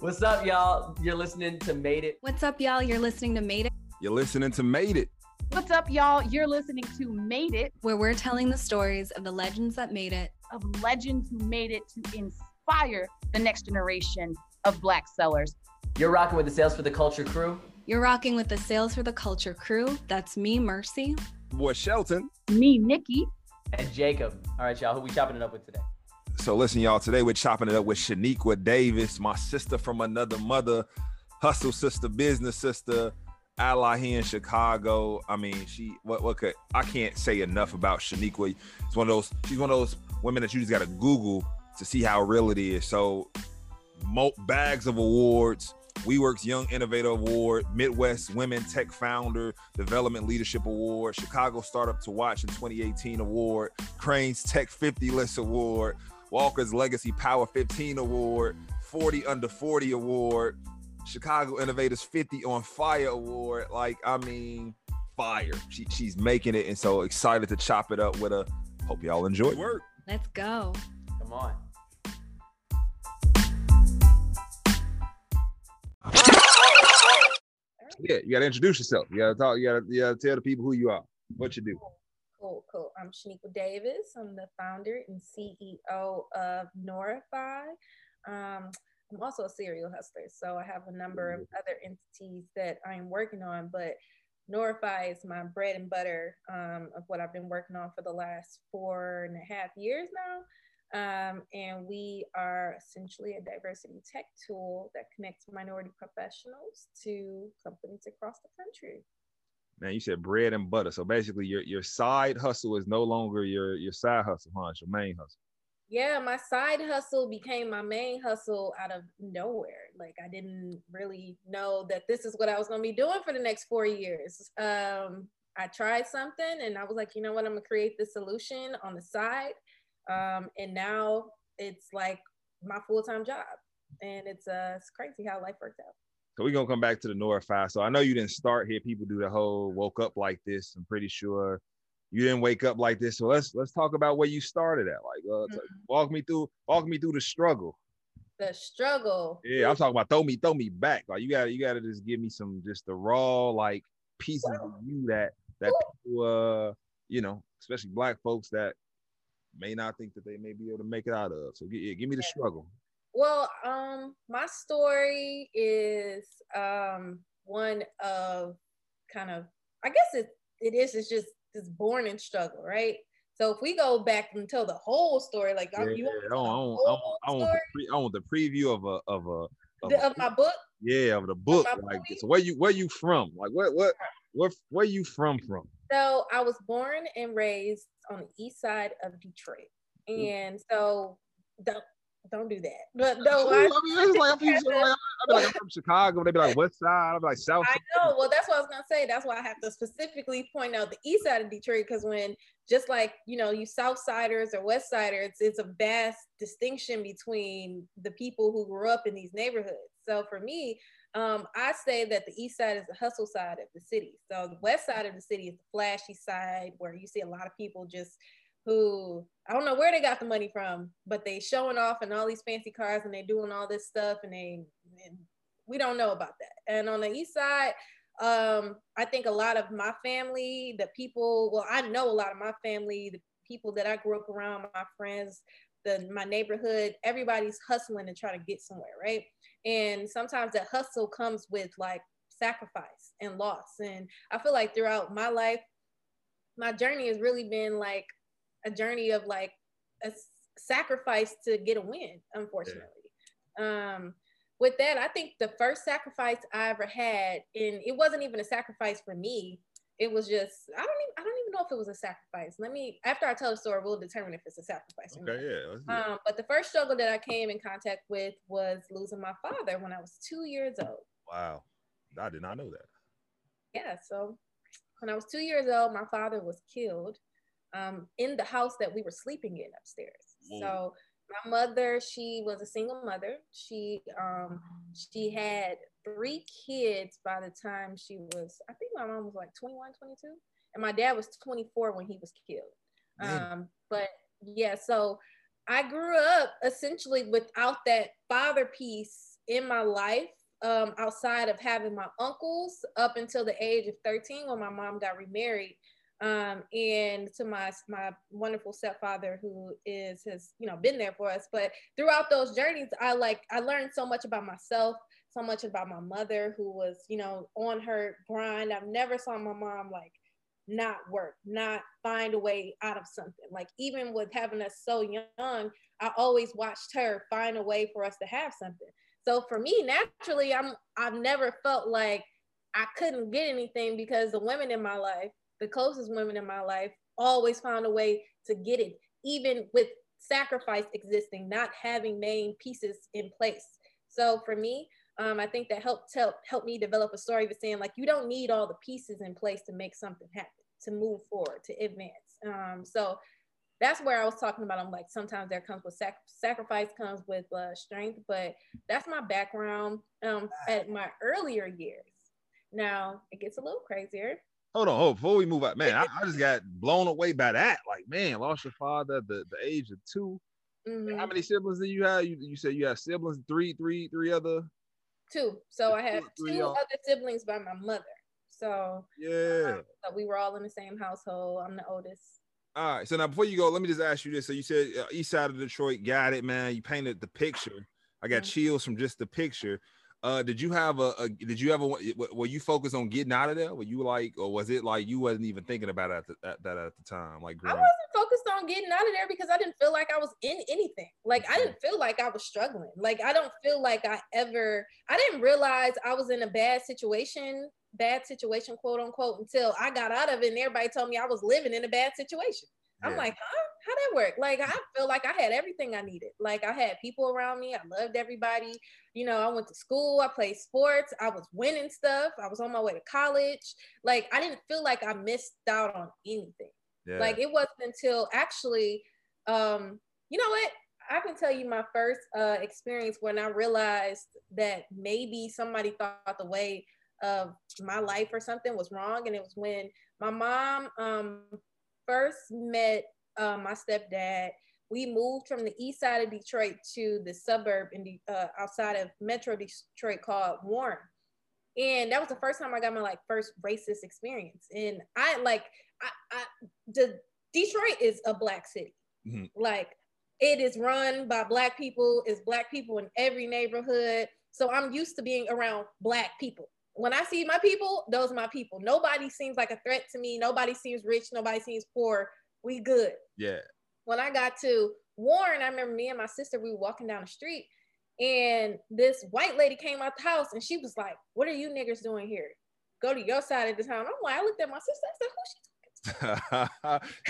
What's up, y'all? You're listening to Made It. What's up, y'all? You're listening to Made It. You're listening to Made It. What's up, y'all? You're listening to Made It, where we're telling the stories of the legends that made it, of legends who made it to inspire the next generation of Black sellers. You're rocking with the Sales for the Culture crew. You're rocking with the Sales for the Culture crew. That's me, Mercy. Boy, Shelton. Me, Nikki. And Jacob. All right, y'all. Who we chopping it up with today? So listen, y'all. Today we're chopping it up with Shaniqua Davis, my sister from another mother, hustle sister, business sister, ally here in Chicago. I mean, she what what could I can't say enough about Shaniqua. It's one of those. She's one of those women that you just got to Google to see how real it is. So, bags of awards. WeWork's Young Innovator Award, Midwest Women Tech Founder Development Leadership Award, Chicago Startup to Watch in 2018 Award, Crain's Tech 50 List Award, Walker's Legacy Power 15 Award, 40 Under 40 Award, Chicago Innovators 50 on Fire Award. Like, I mean, fire. She, she's making it. And so excited to chop it up with her. Hope y'all enjoy work. Let's go. Come on. Yeah, you gotta introduce yourself. You gotta talk, you gotta, you gotta tell the people who you are, what you do. Cool, cool. I'm Shaniqua Davis. I'm the founder and CEO of Norify. Um, I'm also a serial hustler, so I have a number of other entities that I'm working on, but Norify is my bread and butter um, of what I've been working on for the last four and a half years now. Um, and we are essentially a diversity tech tool that connects minority professionals to companies across the country. Man, you said bread and butter. So basically, your your side hustle is no longer your your side hustle, huh? It's your main hustle. Yeah, my side hustle became my main hustle out of nowhere. Like I didn't really know that this is what I was going to be doing for the next four years. Um, I tried something, and I was like, you know what? I'm gonna create this solution on the side um, and now it's like my full time job, and it's uh it's crazy how life works out. So we're gonna come back to the north Norify. So I know you didn't start here. People do the whole woke up like this. I'm pretty sure you didn't wake up like this. So let's let's talk about where you started at. Like, uh, mm-hmm. walk me through walk me through the struggle. The struggle. Yeah, I'm talking about throw me throw me back. Like you gotta you gotta just give me some just the raw like pieces of you that that people uh you know especially black folks that may not think that they may be able to make it out of. So yeah, give me the struggle. Well, um, my story is um one of kind of I guess it it is it's just this born in struggle, right? So if we go back and tell the whole story, like yeah, you want, I, want, I, want, I, want the pre, I want the preview of a of a of, the, of my book. Yeah, of the book. Of like, so where you where you from? Like, what what where where you from from? So I was born and raised on the east side of Detroit. And so don't don't do that. But no, I, I mean, like, I'm, like, I'm, like, I'm from Chicago. They'd be like West Side. I'm like South. I know. Well, that's what I was gonna say. That's why I have to specifically point out the East Side of Detroit because when just like you know you South Siders or West Siders, it's a vast distinction between the people who grew up in these neighborhoods. So for me, um, I say that the East Side is the hustle side of the city. So the West Side of the city is the flashy side where you see a lot of people just who I don't know where they got the money from, but they showing off in all these fancy cars and they doing all this stuff and they and we don't know about that. And on the east side, um, I think a lot of my family, the people, well, I know a lot of my family, the people that I grew up around, my friends, the my neighborhood, everybody's hustling and trying to get somewhere, right? And sometimes that hustle comes with like sacrifice and loss. And I feel like throughout my life, my journey has really been like a journey of like a sacrifice to get a win, unfortunately. Yeah. Um, with that, I think the first sacrifice I ever had, and it wasn't even a sacrifice for me. It was just I don't even I don't even know if it was a sacrifice. Let me after I tell the story, we'll determine if it's a sacrifice. Okay, yeah. Um, but the first struggle that I came in contact with was losing my father when I was two years old. Wow, I did not know that. Yeah, so when I was two years old, my father was killed um, in the house that we were sleeping in upstairs. Whoa. So my mother, she was a single mother. She um, she had three kids by the time she was, I think my mom was like 21, 22. And my dad was 24 when he was killed. Um, but yeah, so I grew up essentially without that father piece in my life, um, outside of having my uncles up until the age of 13 when my mom got remarried. Um, and to my my wonderful stepfather who is has you know been there for us. But throughout those journeys, I like I learned so much about myself, so much about my mother who was you know on her grind. I've never saw my mom like not work, not find a way out of something. Like even with having us so young, I always watched her find a way for us to have something. So for me, naturally, I'm I've never felt like I couldn't get anything because the women in my life the closest women in my life always found a way to get it, even with sacrifice existing, not having main pieces in place. So for me, um, I think that helped help help me develop a story of saying like you don't need all the pieces in place to make something happen, to move forward, to advance. Um, so that's where I was talking about. I'm like sometimes there comes with sac- sacrifice comes with uh, strength, but that's my background um, at my earlier years. Now it gets a little crazier hold on, hold on, before we move out, man. I, I, just got blown away by that. Like, man, lost your father at the, the age of 2 mm-hmm. How many siblings do you have? You, you said you have siblings, three, three, three other. Two. So I have two other siblings by my mother. So yeah, um, so we were all in the same household. I'm the oldest. All right. So now before you go, let me just ask you this. So you said uh, east side of Detroit, got it, man. You painted the picture. I got mm-hmm. chills from just the picture. Uh, did you have a, a, Did you ever? Were you focused on getting out of there? Were you like, or was it like you wasn't even thinking about at, the, at that at the time? Like, growing? I wasn't focused on getting out of there because I didn't feel like I was in anything. Like, I didn't feel like I was struggling. Like, I don't feel like I ever. I didn't realize I was in a bad situation, bad situation, quote unquote, until I got out of it, and everybody told me I was living in a bad situation. I'm like, huh? How that work? Like I feel like I had everything I needed. Like I had people around me. I loved everybody. You know, I went to school. I played sports. I was winning stuff. I was on my way to college. Like I didn't feel like I missed out on anything. Yeah. Like it wasn't until actually, um, you know what? I can tell you my first uh, experience when I realized that maybe somebody thought the way of my life or something was wrong, and it was when my mom um, first met uh, my stepdad, we moved from the east side of Detroit to the suburb in the uh, outside of Metro Detroit called Warren. And that was the first time I got my like first racist experience. And I like I, I the Detroit is a black city. Mm-hmm. Like it is run by black people, It's black people in every neighborhood. So I'm used to being around black people when I see my people, those are my people. Nobody seems like a threat to me. Nobody seems rich. Nobody seems poor. We good. Yeah. When I got to Warren, I remember me and my sister, we were walking down the street and this white lady came out the house and she was like, What are you niggers doing here? Go to your side of the town. I'm like, I looked at my sister, I said, Who's she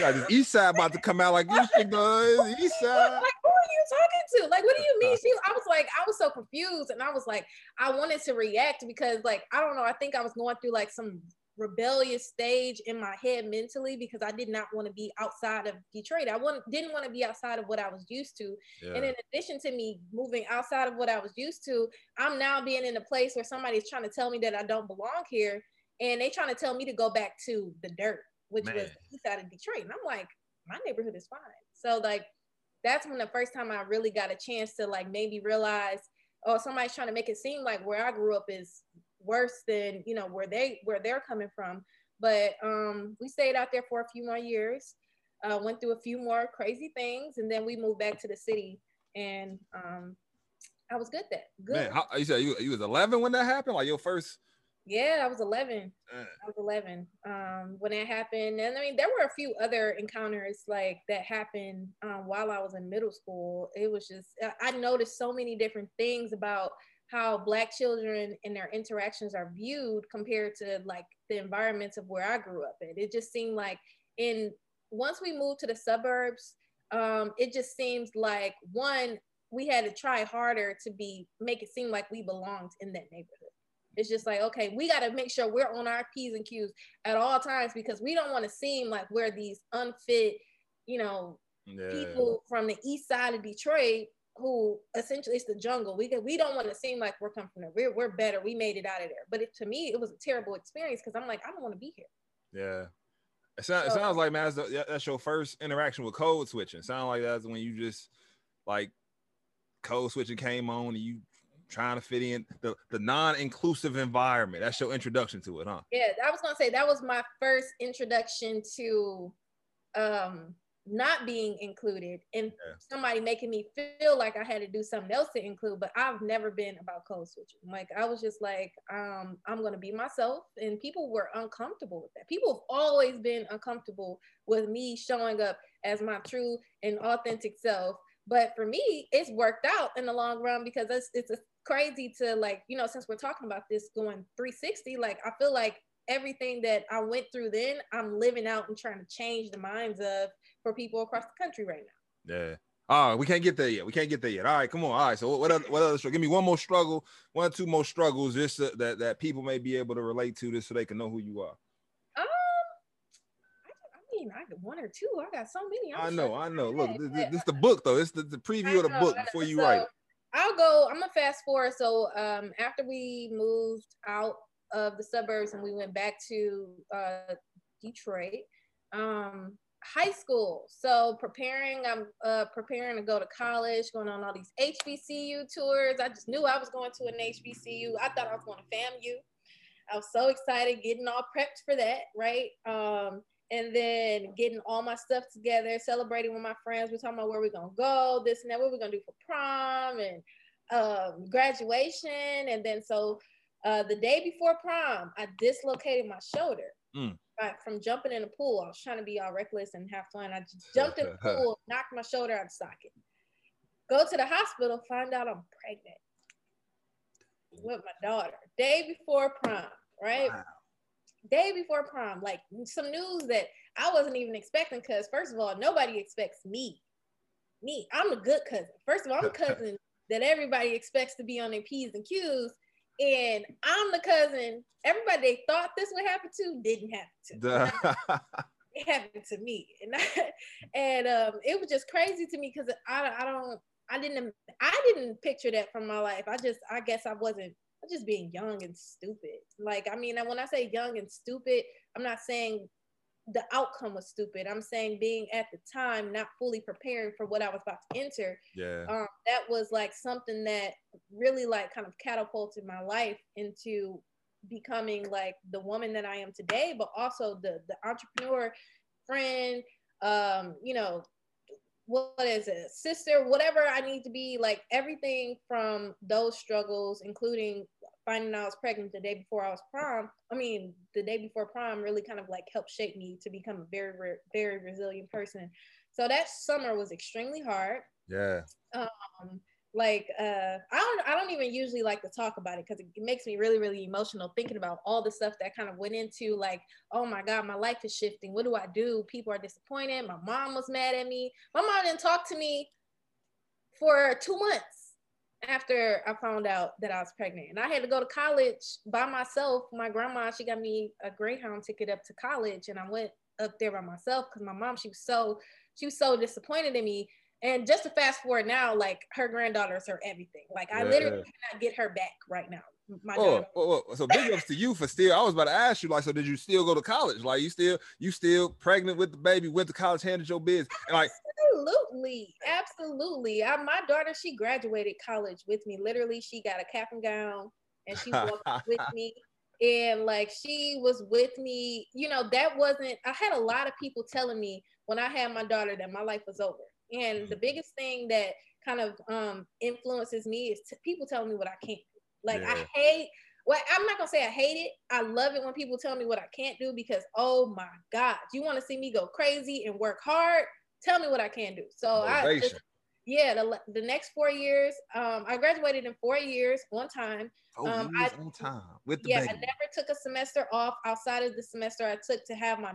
yeah, this east side about to come out like you should go east side. Like, are you talking to? Like, what do you mean? She I was like, I was so confused and I was like, I wanted to react because like, I don't know, I think I was going through like some rebellious stage in my head mentally because I did not want to be outside of Detroit. I want, didn't want to be outside of what I was used to. Yeah. And in addition to me moving outside of what I was used to, I'm now being in a place where somebody's trying to tell me that I don't belong here and they trying to tell me to go back to the dirt which Man. was east side of Detroit. And I'm like, my neighborhood is fine. So like that's when the first time I really got a chance to like maybe realize, oh, somebody's trying to make it seem like where I grew up is worse than you know where they where they're coming from. But um, we stayed out there for a few more years, uh, went through a few more crazy things, and then we moved back to the city. And um, I was good there. Good. Man, how, you said you, you was 11 when that happened, like your first yeah, I was 11. I was 11 um, when that happened. And I mean, there were a few other encounters like that happened um, while I was in middle school. It was just, I noticed so many different things about how Black children and their interactions are viewed compared to like the environments of where I grew up in. It just seemed like in once we moved to the suburbs, um, it just seems like one, we had to try harder to be make it seem like we belonged in that neighborhood. It's just like, okay, we got to make sure we're on our P's and Q's at all times because we don't want to seem like we're these unfit, you know, yeah. people from the east side of Detroit who essentially it's the jungle. We we don't want to seem like we're coming from there. We're, we're better. We made it out of there. But it, to me, it was a terrible experience because I'm like, I don't want to be here. Yeah. It, sound, so, it sounds like man, that's, that's, your first interaction with code switching. Sound like that's when you just like code switching came on and you trying to fit in the, the non-inclusive environment. That's your introduction to it, huh? Yeah, I was gonna say that was my first introduction to um not being included and Yeah. somebody making me feel like I had to do something else to include, but I've never been about code switching. Like I was just like, um, I'm gonna be myself, and people were uncomfortable with that. People have always been uncomfortable with me showing up as my true and authentic self. But for me, it's worked out in the long run because it's it's crazy to like, you know, since we're talking about this going 360, like I feel like everything that I went through then, I'm living out and trying to change the minds of for people across the country right now. Yeah. Right, we can't get there yet. We can't get there yet. All right, come on. All right. So what other, what other struggle? Give me one more struggle, one or two more struggles, just that that people may be able to relate to this, so they can know who you are. Mean, I got one or two. I got so many. I'm I know, sure. I know. Look, Yeah, this, this the book though. It's the, the preview of the book before you So, write. I'll go. I'm gonna fast forward. So um, after we moved out of the suburbs and we went back to uh, Detroit, um, high school. So preparing, I'm uh, preparing to go to college, going on all these HBCU tours. I just knew I was going to an HBCU. I thought I was going to FAMU. I was so excited, getting all prepped for that, right? Um, and then getting all my stuff together, celebrating with my friends. We're talking about where we're gonna go, this and that, what we're gonna do for prom and um, graduation. And then so uh, the day before prom, I dislocated my shoulder Mm. right, from jumping in the pool. I was trying to be all reckless and have fun. I just jumped in the pool, knocked my shoulder out of socket. Go to the hospital, find out I'm pregnant with my daughter. Day before prom, right? Wow. Day before prom, like some news that I wasn't even expecting. Because first of all, nobody expects me. Me, I'm a good cousin. First of all, I'm a cousin that everybody expects to be on their P's and Q's. And I'm the cousin everybody they thought this would happen to didn't happen to. It happened to me. And I, and um, it was just crazy to me because I, I don't I didn't I didn't picture that from my life. I just I guess I wasn't I was just being young and stupid. Like I mean when I say young and stupid, I'm not saying the outcome was stupid. I'm saying being at the time not fully prepared for what I was about to enter yeah. um, that was like something that really like kind of catapulted my life into becoming like the woman that I am today, but also the the entrepreneur, friend, um, you know, what is it, sister, whatever I need to be, like everything from those struggles, including finding out I was pregnant the day before I was prom. I mean, the day before prom really kind of like helped shape me to become a very, very, very resilient person. So that summer was extremely hard Yeah. um like uh i don't i don't even usually like to talk about it because it makes me really really emotional thinking about all the stuff that kind of went into like oh my god my life is shifting. What do i do? People are disappointed. My mom was mad at me. My mom didn't talk to me for two months after i found out that i was pregnant. And i had to go to college by myself. My grandma she got me a greyhound ticket up to college and i went up there by myself because my mom she was so she was so disappointed in me and just to fast forward now, like her granddaughters are everything. Like I Yeah. literally cannot get her back right now. My Oh, daughter. oh, oh, so big ups to you for still. I was about to ask you, like, so did you still go to college? Like, you still, you still pregnant with the baby, went to college, handed your biz, and like, Absolutely, absolutely. I, my daughter, she graduated college with me. Literally, she got a cap and gown, and she walked with me. And like she was with me, you know, that wasn't. I had a lot of people telling me when I had my daughter that my life was over. And the biggest thing that kind of um influences me is t- people telling me what I can't do. Like I hate. Well, I'm not gonna say I hate it. I love it when people tell me what I can't do because oh my god, you want to see me go crazy and work hard? Tell me what I can do. So I just, yeah, the, the next four years, um, I graduated in four years, one time. oh, um, I- on time with the Yeah, baby. I never took a semester off outside of the semester I took to have my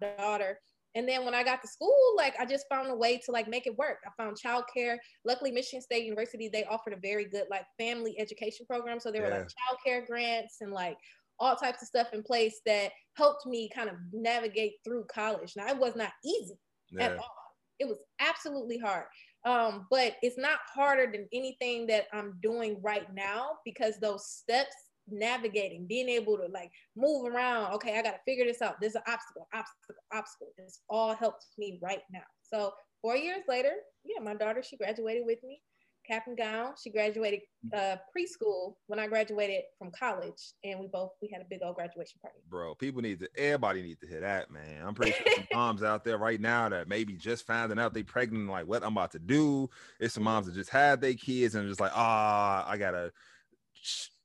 daughter. And then when I got to school, like I just found a way to like make it work. I found childcare. Luckily, Michigan State University they offered a very good like family education program. So there were like childcare grants and like all types of stuff in place that helped me kind of navigate through college. Now it was not easy at all. It was absolutely hard. Um, but it's not harder than anything that I'm doing right now because those steps navigating, being able to like move around. Okay, I got to figure this out. There's an obstacle, obstacle, obstacle. This all helps me right now. So four years later, yeah, my daughter she graduated with me cap and gown. She graduated uh, preschool when I graduated from college, and we both we had a big old graduation party. Bro, people need to everybody need to hear that, man. I'm pretty sure some moms out there right now that maybe just finding out they pregnant, like what I'm about to do. It's some moms that just had their kids and just like, ah, I gotta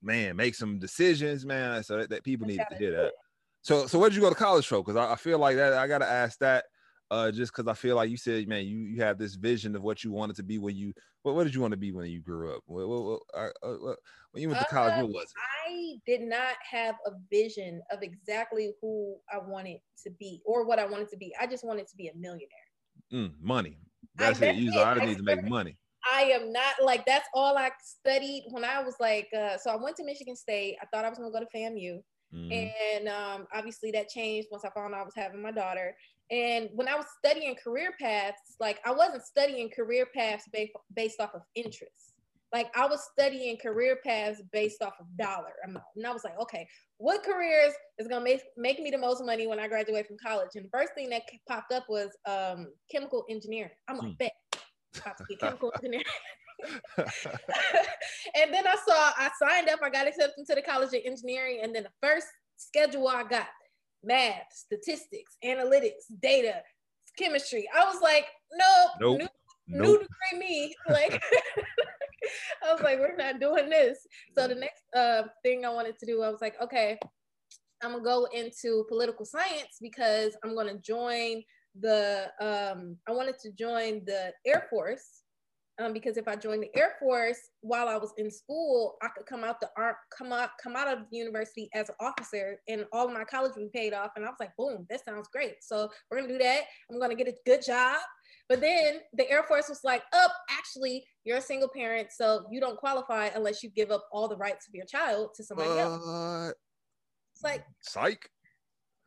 man make some decisions, man. So that, that people need to hear that. So so where'd you go to college for? Because I, I feel like that I gotta ask that uh, just because I feel like you said, man, you you have this vision of what you wanted to be when you what, what did you want to be when you grew up? What, what, uh, what, when you went to college, what was it? I did not have a vision of exactly who I wanted to be or what I wanted to be. I just wanted to be a millionaire. Mm, money. That's I, it. You I need to make money. I am not like that's all I studied when I was like uh, so I went to Michigan State. I thought I was gonna go to FAMU. Mm-hmm. And um, obviously that changed once I found out I was having my daughter. And when I was studying career paths, like I wasn't studying career paths based, based off of interest. Like I was studying career paths based off of dollar amount. And I was like, okay, what careers is gonna make, make me the most money when I graduate from college? And the first thing that popped up was um, chemical engineering. I'm like, hmm. bet, chemical engineering. and then I saw, I signed up, I got accepted into the College of Engineering, and then the first schedule I got math, statistics, analytics, data, chemistry. I was like, nope, nope. New, nope. new degree me. Like, I was like, we're not doing this. So the next uh, thing I wanted to do, I was like, okay, I'm gonna go into political science because I'm gonna join the. Um, I wanted to join the Air Force um, because if I joined the Air Force while I was in school, I could come out the come out, come out of the university as an officer, and all of my college would be paid off. And I was like, boom, that sounds great. So we're gonna do that. I'm gonna get a good job. But then the Air Force was like, up, oh, actually, you're a single parent, so you don't qualify unless you give up all the rights of your child to somebody uh, else. It's like psych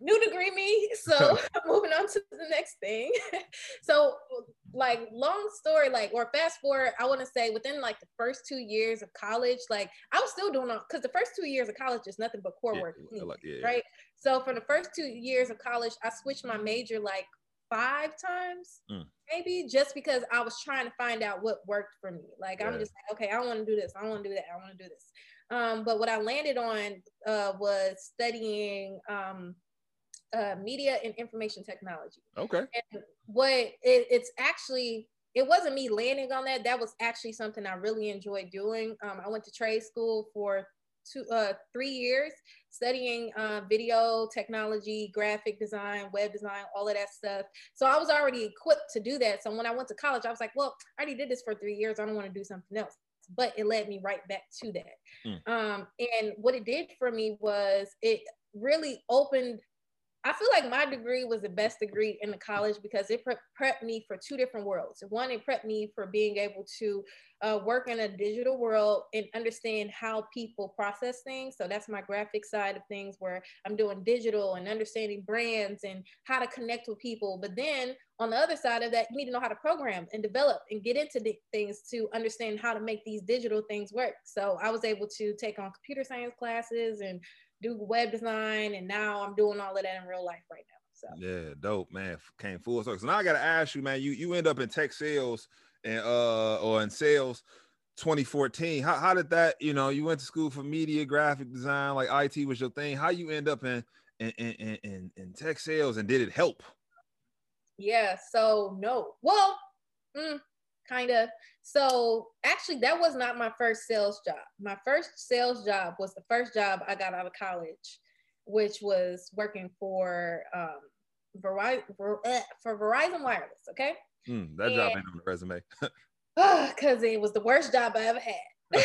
new degree me. So moving on to the next thing. so like long story, like or fast forward, I want to say within like the first two years of college, like I was still doing all because the first two years of college is nothing but core yeah, work, like, yeah. right? So for the first two years of college, I switched my major like five times, mm. maybe just because I was trying to find out what worked for me. Like I'm just like, okay, I want to do this, I want to do that, I want to do this. Um, but what I landed on uh, was studying um, uh, media and information technology. Okay. And what it, it's actually, it wasn't me landing on that. That was actually something I really enjoyed doing. Um, I went to trade school for two, uh, three years studying uh, video technology, graphic design, web design, all of that stuff. So I was already equipped to do that. So when I went to college, I was like, well, I already did this for three years. I don't want to do something else but it led me right back to that. Mm. Um, and what it did for me was it really opened I feel like my degree was the best degree in the college because it pre- prepped me for two different worlds. One, it prepped me for being able to uh, work in a digital world and understand how people process things. So that's my graphic side of things where I'm doing digital and understanding brands and how to connect with people. But then on the other side of that, you need to know how to program and develop and get into the things to understand how to make these digital things work. So I was able to take on computer science classes and do web design, and now I'm doing all of that in real life right now. So yeah, dope, man. Came full circle. So now I gotta ask you, man. You you end up in tech sales and uh or in sales 2014. How how did that, you know, you went to school for media graphic design, like IT was your thing. How you end up in in in in, in tech sales and did it help? Yeah, so no. Well, mm, kind of. So actually, that was not my first sales job. My first sales job was the first job I got out of college, which was working for um, Verizon for, uh, Verizon Wireless. Okay. Mm, that and, job ain't on the resume. Because it was the worst job I ever had.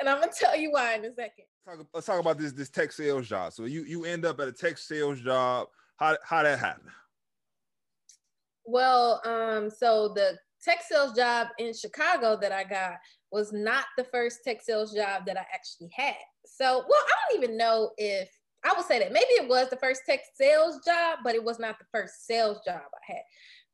and I'm gonna tell you why in a second. Talk, let's talk about this this tech sales job. So you you end up at a tech sales job. How how that happen? Well, um, so the tech sales job in Chicago that I got was not the first tech sales job that I actually had. So, well, I don't even know if I would say that maybe it was the first tech sales job, but it was not the first sales job I had.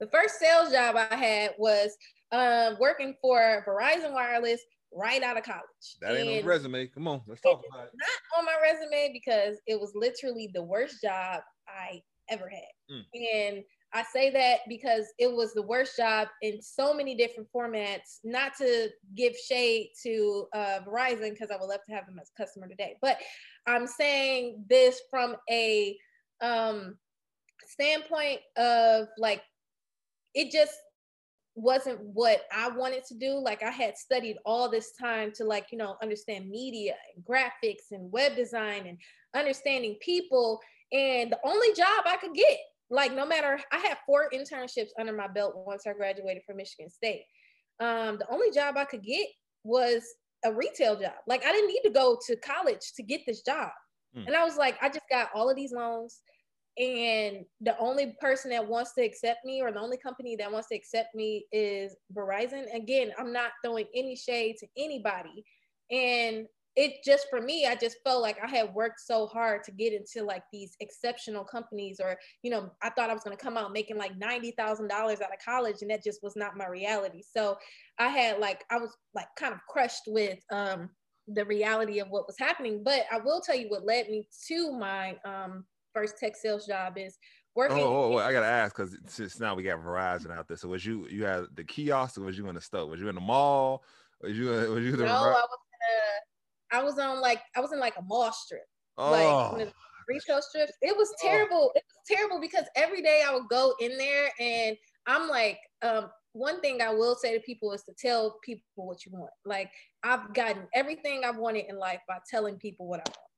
The first sales job I had was uh, working for Verizon Wireless right out of college. That ain't And no resume. Come on, let's talk about it. not on my resume because it was literally the worst job I ever had. Mm. And I say that because it was the worst job in so many different formats. Not to give shade to uh, Verizon because I would love to have them as a customer today, but I'm saying this from a um, standpoint of like it just wasn't what I wanted to do. Like I had studied all this time to like, you know, understand media and graphics and web design and understanding people. And the only job I could get, like no matter I had four internships under my belt once I graduated from Michigan State. Um, the only job I could get was a retail job. Like I didn't need to go to college to get this job. Mm. And I was like, I just got all of these loans and the only person that wants to accept me or the only company that wants to accept me is Verizon. Again, I'm not throwing any shade to anybody. And it just for me, I just felt like I had worked so hard to get into like these exceptional companies, or you know, I thought I was gonna come out making like ninety thousand dollars out of college, and that just was not my reality. So I had like I was like kind of crushed with um the reality of what was happening. But I will tell you what led me to my um first tech sales job is working. Oh, oh, oh, I gotta ask because since now we got Verizon out there. So was you you had the kiosk or was you in the store? Was you in the mall? Was you was you the no, I was I was on like I was in like a mall strip. like oh, one of the retail strips. It was terrible. It was terrible because every day I would go in there and I'm like, um, one thing I will say to people is to tell people what you want. Like I've gotten everything I've wanted in life by telling people what I want.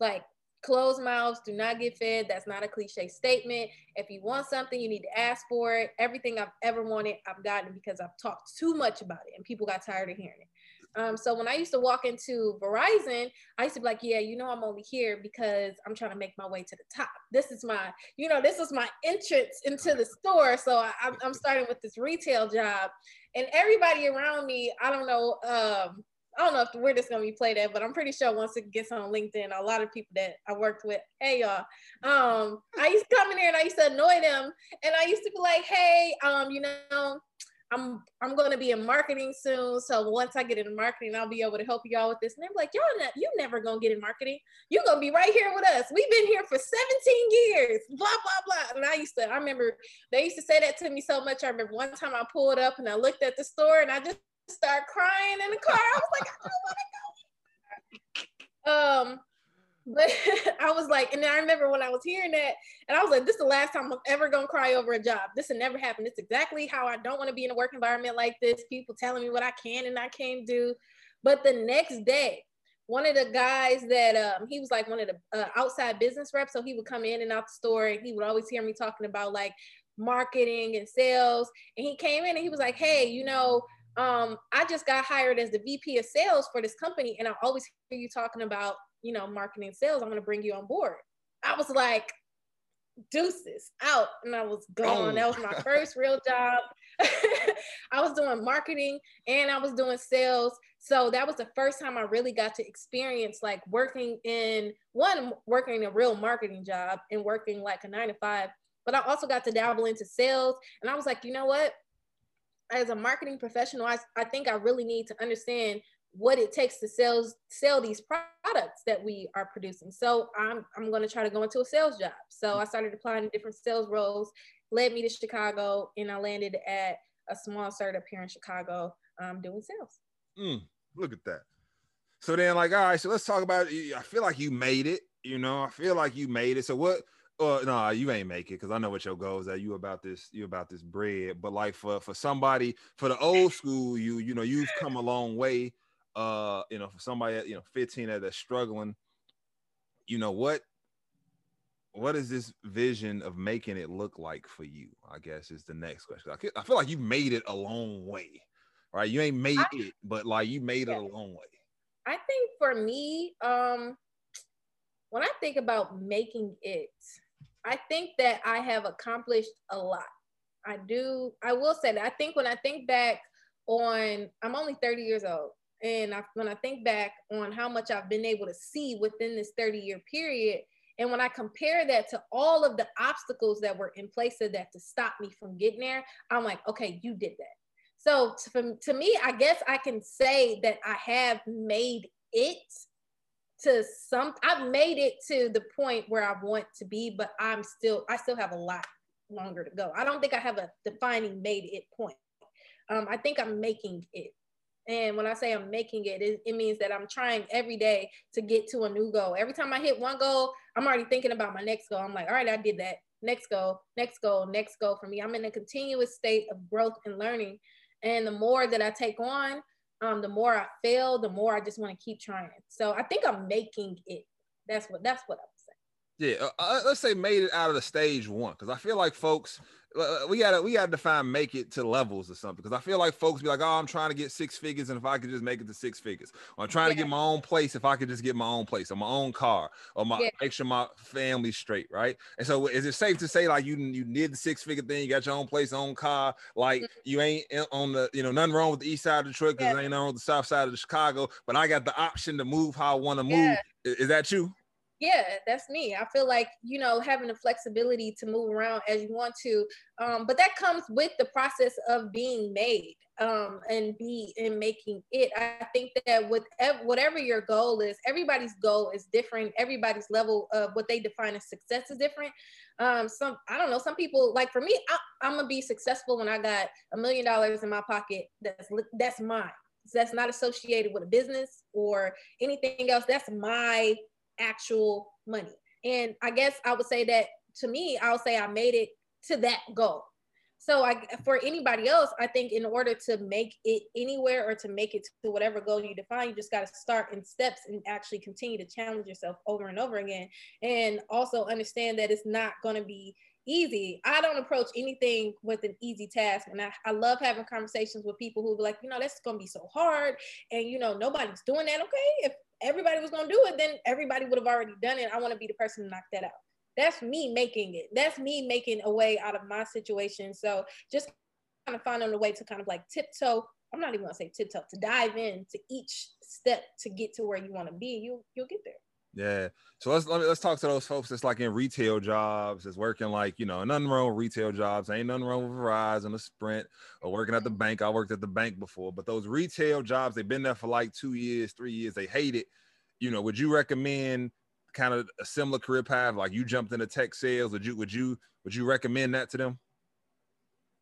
Like closed mouths do not get fed. That's not a cliche statement. If you want something, you need to ask for it. Everything I've ever wanted, I've gotten because I've talked too much about it and people got tired of hearing it. Um, so when I used to walk into Verizon, I used to be like, yeah, you know, I'm only here because I'm trying to make my way to the top. This is my, you know, this is my entrance into the store. So I, I'm- I'm starting with this retail job and everybody around me, I don't know, um, I don't know if where this is gonna be played at, but I'm pretty sure once it gets on LinkedIn, a lot of people that I worked with, hey y'all, um, I used to come in there and I used to annoy them, and I used to be like, hey, um, you know, I'm I'm gonna be in marketing soon, so once I get into marketing, I'll be able to help y'all with this. And they're like, y'all, not, you never gonna get in marketing. You're gonna be right here with us. We've been here for 17 years. Blah blah blah. And I used to, I remember they used to say that to me so much. I remember one time I pulled up and I looked at the store and I just started crying in the car. I was like, I don't want to go. Um, but I was like, and I remember when I was hearing that, and I was like, this is the last time I'm ever gonna cry over a job. This will never happen. It's exactly how I don't want to be in a work environment like this. People telling me what I can and I can't do. But the next day, one of the guys that um, he was like one of the uh, outside business reps, so he would come in and out the store, and he would always hear me talking about like marketing and sales. And he came in and he was like, "Hey, you know, um, I just got hired as the VP of sales for this company, and I always hear you talking about, you know, marketing sales. I'm gonna bring you on board. I was like, deuces out, and I was gone. Oh. That was my first real job. I was doing marketing and I was doing sales. So that was the first time I really got to experience like working in one, working a real marketing job and working like a nine to five. But I also got to dabble into sales. And I was like, you know what? As a marketing professional, I, I think I really need to understand what it takes to sell sell these products that we are producing. So I'm I'm going to try to go into a sales job. So I started applying to different sales roles, led me to Chicago, and I landed at a small startup here in Chicago um, doing sales. Mm, look at that. So then, like, all right, so let's talk about. I feel like you made it. You know, I feel like you made it. So what? Uh, no, you ain't make it because I know what your goals are. You about this, you about this bread. But like for for somebody for the old school, you you know you've come a long way. Uh, you know, for somebody at you know 15 that's struggling, you know what? What is this vision of making it look like for you? I guess is the next question. I feel- like you made it a long way, right? You ain't made I- it, but like you made it a long way. I think for me, um, when I think about making it, I think that I have accomplished a lot. I do. I will say that I think when I think back on, I'm only 30 years old, and I, when I think back on how much I've been able to see within this 30 year period, and when I compare that to all of the obstacles that were in place of that to stop me from getting there, I'm like, okay, you did that. So to, to me, I guess I can say that I have made it to some I've made it to the point where I want to be, but I'm still I still have a lot longer to go. I don't think I have a defining made it point. Um, I think I'm making it. And when I say I'm making it, it, it means that I'm trying every day to get to a new goal. Every time I hit one goal, I'm already thinking about my next goal. I'm like, all right, I did that. Next goal, next goal, next goal for me. I'm in a continuous state of growth and learning. And the more that I take on, um, the more I fail, the more I just want to keep trying. So I think I'm making it. That's what that's what I'm. Yeah, uh, uh let's say made it out of the stage one because I feel like folks uh, we gotta we gotta define make it to levels or something because I feel like folks be like, oh, I'm trying to get six figures, and if I could just make it to six figures, or I'm trying yeah. to get my own place, if I could just get my own place or my own car, or my yeah. make sure my family's straight, right? And so, is it safe to say like you you did the six figure thing, you got your own place, own car, like mm-hmm. you ain't on the you know nothing wrong with the east side of Detroit because yeah. ain't nothing wrong with the south side of the Chicago, but I got the option to move how I want to move. Is, is that you? Yeah that's me. I feel like you know having the flexibility to move around as you want to um, but that comes with the process of being made um, and be in making it. I think that with ev- whatever your goal is everybody's goal is different. Everybody's level of what they define as success is different. Um, some i don't know some people like for me I, i'm gonna be successful when i got a million dollars in my pocket that's that's mine. That's not associated with a business or anything else. That's my actual money. And I guess I would say that to me, I'll say I made it to that goal. So I for anybody else, I think in order to make it anywhere or to make it to whatever goal you define, you just got to start in steps and actually continue to challenge yourself over and over again. And also understand that it's not going to be easy. I don't approach anything with an easy task. And I, I love having conversations with people who be like, you know, that's gonna be so hard. And you know, nobody's doing that. Okay. If everybody was gonna do it, then everybody would have already done it. I want to be the person to knock that out. That's me making it. That's me making a way out of my situation. So just kind of finding a way to kind of like tiptoe. I'm not even gonna say tiptoe to dive in to each step to get to where you want to be. You you'll get there. Yeah. So let's let me, let's talk to those folks that's like in retail jobs, that's working like you know nothing wrong with retail jobs. Ain't nothing wrong with Verizon, a Sprint, or working at the bank. I worked at the bank before, but those retail jobs, they've been there for like two years, three years. They hate it. You know, would you recommend kind of a similar career path? Like you jumped into tech sales. Would you would you would you recommend that to them?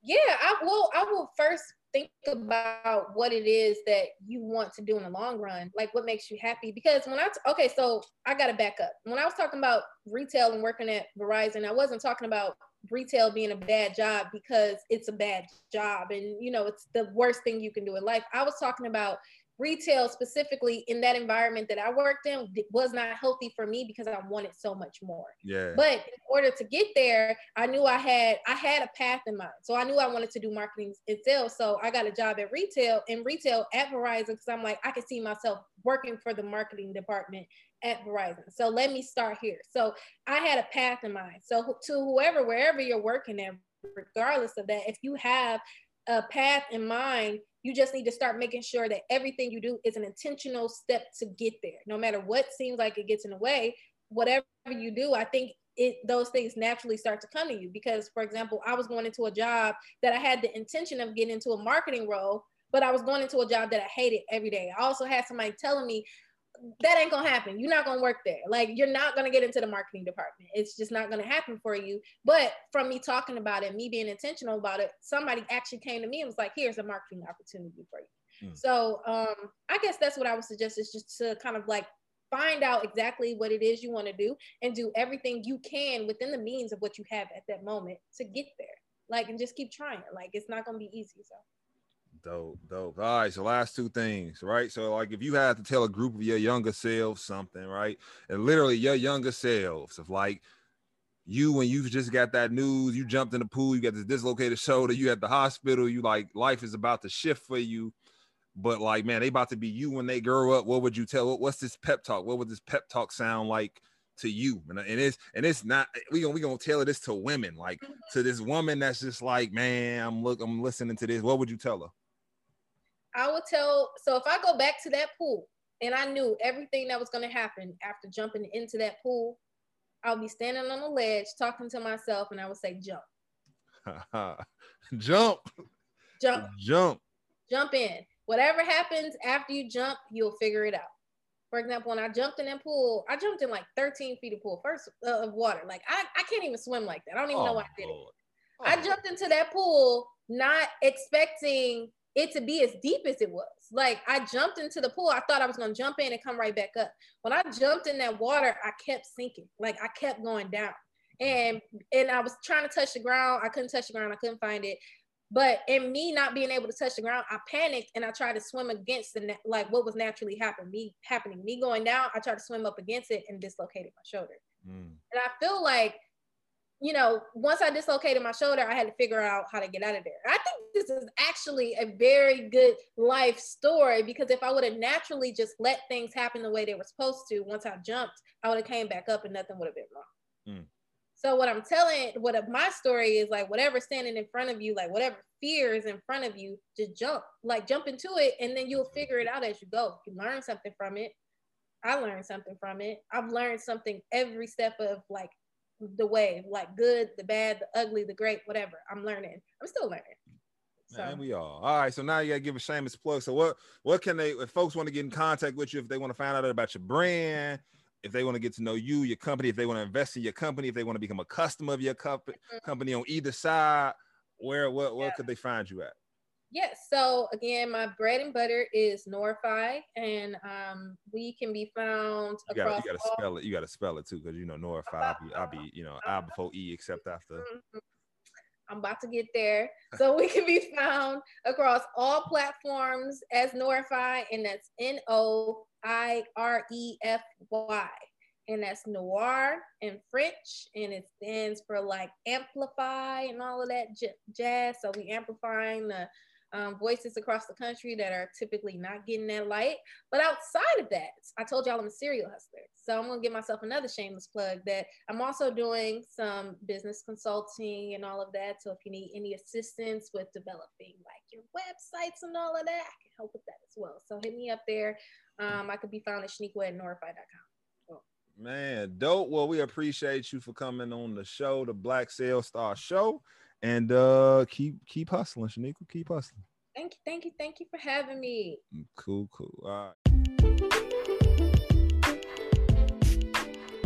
Yeah, I will. I will first think about what it is that you want to do in the long run like what makes you happy? Because when i t- okay so i gotta back up. When i was talking about retail and working at verizon i wasn't talking about retail being a bad job because it's a bad job and you know it's the worst thing you can do in life. I was talking about retail specifically in that environment that I worked in was not healthy for me because I wanted so much more. Yeah. But in order to get there, I knew I had I had a path in mind. So I knew I wanted to do marketing and sales. So I got a job at retail in retail at Verizon because I'm like I could see myself working for the marketing department at Verizon. So let me start here. So I had a path in mind. So to whoever wherever you're working at regardless of that, if you have a path in mind you just need to start making sure that everything you do is an intentional step to get there. No matter what seems like it gets in the way, whatever you do, I think it those things naturally start to come to you. Because, for example, I was going into a job that I had the intention of getting into a marketing role, but I was going into a job that I hated every day. I also had somebody telling me, that ain't gonna happen. You're not gonna work there. Like you're not gonna get into the marketing department. It's just not gonna happen for you. But from me talking about it, me being intentional about it, somebody actually came to me and was like, "Here's a marketing opportunity for you." Mm. So um, I guess that's what I would suggest is just to kind of like find out exactly what it is you want to do and do everything you can within the means of what you have at that moment to get there. Like and just keep trying. Like it's not gonna be easy. So. Dope, dope. All right, so last two things, right? So, like, if you had to tell a group of your younger selves something, right, and literally your younger selves of like you when you just got that news, you jumped in the pool, you got this dislocated shoulder, you at the hospital, you like life is about to shift for you, but like, man, they about to be you when they grow up. What would you tell? What's this pep talk? What would this pep talk sound like? to you and, and it's and it's not we gonna we gonna tell this to women like to this woman that's just like man i'm look i'm listening to this what would you tell her I would tell, so if I go back to that pool and I knew everything that was going to happen after jumping into that pool, I'll be standing on the ledge talking to myself and I would say, jump. jump. Jump. Jump. Jump in. Whatever happens after you jump, you'll figure it out. For example, when I jumped in that pool, I jumped in like 13 feet of pool first uh, of water. Like I, I can't even swim like that. I don't even know Oh, why I did it. Lord. I jumped into that pool not expecting it to be as deep as it was. Like I jumped into the pool, I thought I was gonna jump in and come right back up. When I jumped in that water, I kept sinking. Like I kept going down, and and I was trying to touch the ground. I couldn't touch the ground. I couldn't find it. But in me not being able to touch the ground, I panicked and I tried to swim against the like what was naturally happening. Me happening. Me going down, I tried to swim up against it and dislocated my shoulder. Mm. And I feel like, you know, once I dislocated my shoulder, I had to figure out how to get out of there. I think this is actually a very good life story because if I would have naturally just let things happen the way they were supposed to, once I jumped, I would have came back up and nothing would have been wrong. Mm. So what I'm telling, what my story is like, whatever's standing in front of you, like whatever fear is in front of you, just jump, like jump into it, and then you'll figure it out as you go. You learn something from it. I learned something from it. I've learned something every step of like the way, like good, the bad, the ugly, the great, whatever. I'm learning. I'm still learning. So Man, we all. All right. So now you gotta give a shameless plug. So what what can they if folks want to get in contact with you, if they want to find out about your brand, if they want to get to know you, your company, if they want to invest in your company, if they want to become a customer of your comp- mm-hmm. company on either side, where what where Yeah. could they find you at? Yes. So again, my bread and butter is Noirefy, and um, we can be found You gotta across you gotta all. spell it. You gotta spell it too, because you know Noirefy. I'll be I'll be you know I before E except after. Mhm. I'm about to get there. So we can be found across all platforms as Noirefy, and that's N O I R E F Y. And that's noir in French, and it stands for like amplify and all of that j- jazz. So we amplifying the um, voices across the country that are typically not getting that light. But outside of that, I told y'all I'm a serial hustler. So I'm gonna give myself another shameless plug that I'm also doing some business consulting and all of that. So if you need any assistance with developing like your websites and all of that, I can help with that as well. So hit me up there. Um, I could be found at Shaniqua at noirefy.com. Man, dope. Well, we appreciate you for coming on the show, the Black Sales Star Show, and uh keep keep hustling, Shaniqua. Keep hustling. Thank you, thank you, thank you for having me. Cool, cool. All right.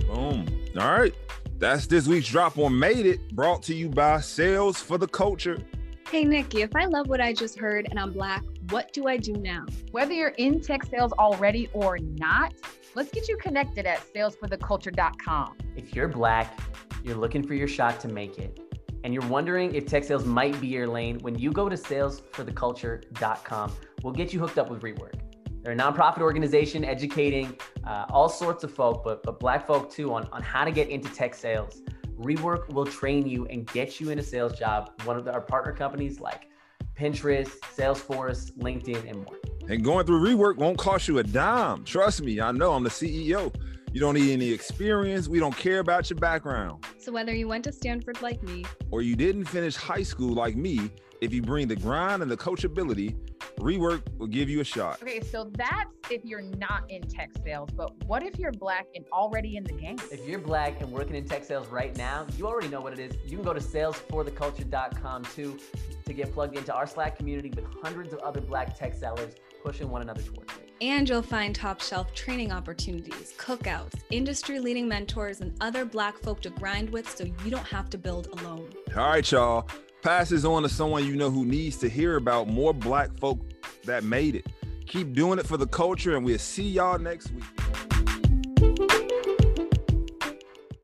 Boom. All right. That's this week's drop on Made It, brought to you by Sales for the Culture. Hey, Nikki, if I love what I just heard and I'm Black, what do I do now? Whether you're in tech sales already or not, let's get you connected at salesfortheculture.com. If you're black, you're looking for your shot to make it, and you're wondering if tech sales might be your lane, when you go to salesfortheculture.com, we'll get you hooked up with Rework. They're a nonprofit organization educating uh, all sorts of folk, but, but black folk too, on, on how to get into tech sales. Rework will train you and get you in a sales job. One of the, our partner companies like Pinterest, Salesforce, LinkedIn, and more. And going through rework won't cost you a dime. Trust me, I know I'm the CEO. You don't need any experience. We don't care about your background. So, whether you went to Stanford like me, Or you didn't finish high school like me, if you bring the grind and the coachability, rework will give you a shot. Okay, so that's if you're not in tech sales, but what if you're black and already in the game? If you're black and working in tech sales right now, you already know what it is. You can go to salesfortheculture.com too to get plugged into our Slack community with hundreds of other black tech sellers pushing one another towards it. And you'll find top shelf training opportunities, cookouts, industry leading mentors, and other Black folk to grind with so you don't have to build alone. All right, y'all. Pass this on to someone you know who needs to hear about more black folk that made it. Keep doing it for the culture, and we'll see y'all next week.